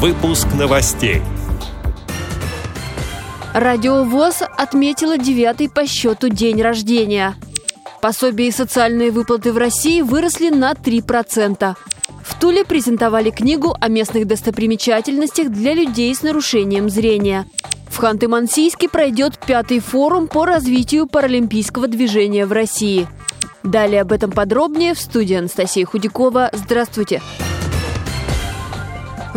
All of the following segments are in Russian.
Выпуск новостей. Радио ВОЗ отметила девятый по счету день рождения. Пособия и социальные выплаты в России выросли на 3%. В Туле презентовали книгу о местных достопримечательностях для людей с нарушением зрения. В Ханты-Мансийске пройдет пятый форум по развитию паралимпийского движения в России. Далее об этом подробнее в студии Анастасия Худякова. Здравствуйте! Здравствуйте!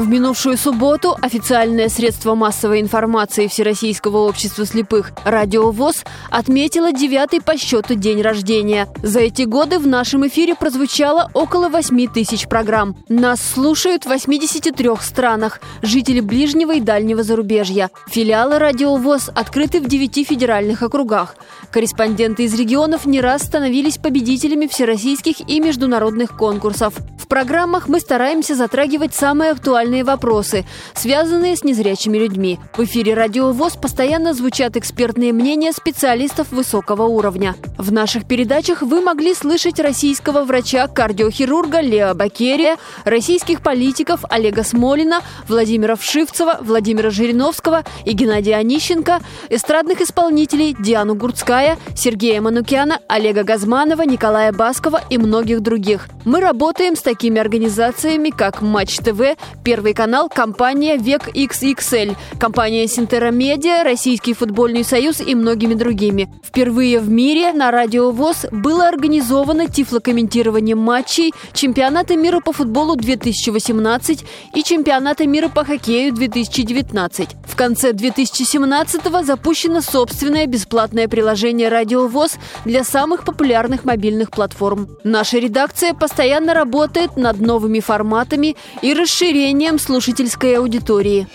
В минувшую субботу официальное средство массовой информации Всероссийского общества слепых «Радио ВОЗ» отметило девятый по счету день рождения. За эти годы в нашем эфире прозвучало около 8 тысяч программ. Нас слушают в 83 странах, жители ближнего и дальнего зарубежья. Филиалы «Радио ВОЗ» открыты в 9 федеральных округах. Корреспонденты из регионов не раз становились победителями всероссийских и международных конкурсов. Программах мы стараемся затрагивать самые актуальные вопросы, связанные с незрячими людьми. В эфире «Радио ВОЗ» постоянно звучат экспертные мнения специалистов высокого уровня. В наших передачах вы могли слышать российского врача-кардиохирурга Лео Бакерия, российских политиков Олега Смолина, Владимира Вшивцева, Владимира Жириновского и Геннадия Онищенко, эстрадных исполнителей Диану Гурцкая, Сергея Манукяна, Олега Газманова, Николая Баскова и многих других. Мы работаем с такими организациями, как Матч ТВ, Первый канал – компания «Век XXL», компания «Синтера Медиа», Российский футбольный союз и многими другими. Впервые в мире на Радио ВОЗ было организовано тифлокомментирование матчей чемпионата мира по футболу 2018 и чемпионата мира по хоккею 2019. В конце 2017-го запущено собственное бесплатное приложение «Радио ВОЗ» для самых популярных мобильных платформ. Наша редакция постоянно работает над новыми форматами и расширением слушательской аудитории.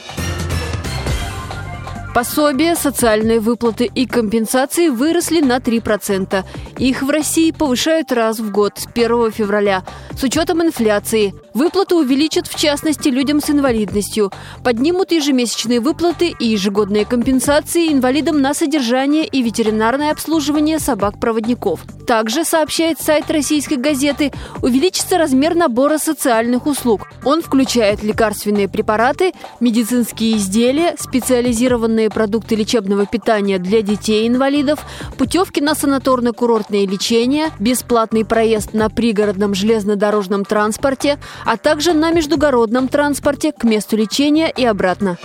Пособия, социальные выплаты и компенсации выросли на 3%. Их в России повышают раз в год с 1 февраля. С учетом инфляции выплаты увеличат в частности людям с инвалидностью. Поднимут ежемесячные выплаты и ежегодные компенсации инвалидам на содержание и ветеринарное обслуживание собак-проводников. Также, сообщает сайт российской газеты, увеличится размер набора социальных услуг. Он включает лекарственные препараты, медицинские изделия, специализированные специальные продукты лечебного питания для детей-инвалидов, путевки на санаторно-курортное лечение, бесплатный проезд на пригородном железнодорожном транспорте, а также на междугородном транспорте к месту лечения и обратно.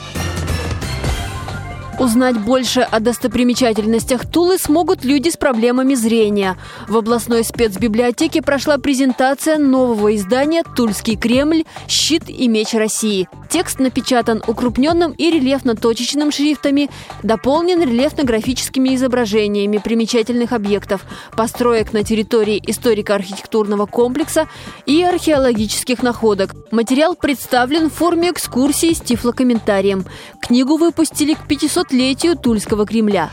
Узнать больше о достопримечательностях Тулы смогут люди с проблемами зрения. В областной спецбиблиотеке прошла презентация нового издания «Тульский Кремль. Щит и меч России». Текст напечатан укрупненным и рельефно-точечным шрифтами, дополнен рельефно-графическими изображениями примечательных объектов, построек на территории историко-архитектурного комплекса и археологических находок. Материал представлен в форме экскурсии с тифлокомментарием. Книгу выпустили к 500-летию Тульского Кремля.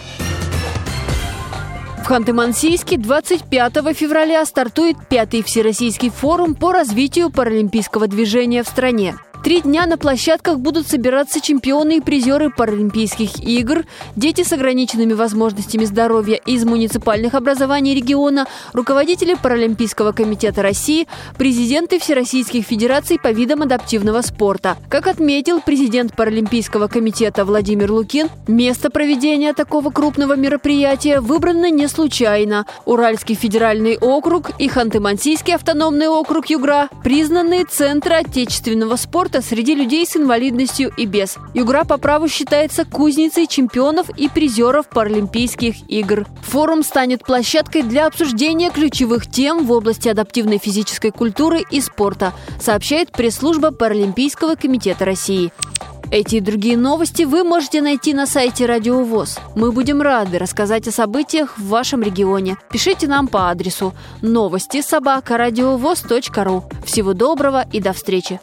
В Ханты-Мансийске 25 февраля стартует пятый Всероссийский форум по развитию паралимпийского движения в стране. Три дня на площадках будут собираться чемпионы и призеры Паралимпийских игр, дети с ограниченными возможностями здоровья из муниципальных образований региона, руководители Паралимпийского комитета России, президенты Всероссийских федераций по видам адаптивного спорта. Как отметил президент Паралимпийского комитета Владимир Лукин, место проведения такого крупного мероприятия выбрано не случайно. Уральский федеральный округ и Ханты-Мансийский автономный округ Югра – признанные центры отечественного спорта спорта среди людей с инвалидностью и без. Югра по праву считается кузницей чемпионов и призеров Паралимпийских игр. Форум станет площадкой для обсуждения ключевых тем в области адаптивной физической культуры и спорта, сообщает пресс-служба Паралимпийского комитета России. Эти и другие новости вы можете найти на сайте Радио ВОЗ. Мы будем рады рассказать о событиях в вашем регионе. Пишите нам по адресу новости собака ру. Всего доброго и до встречи!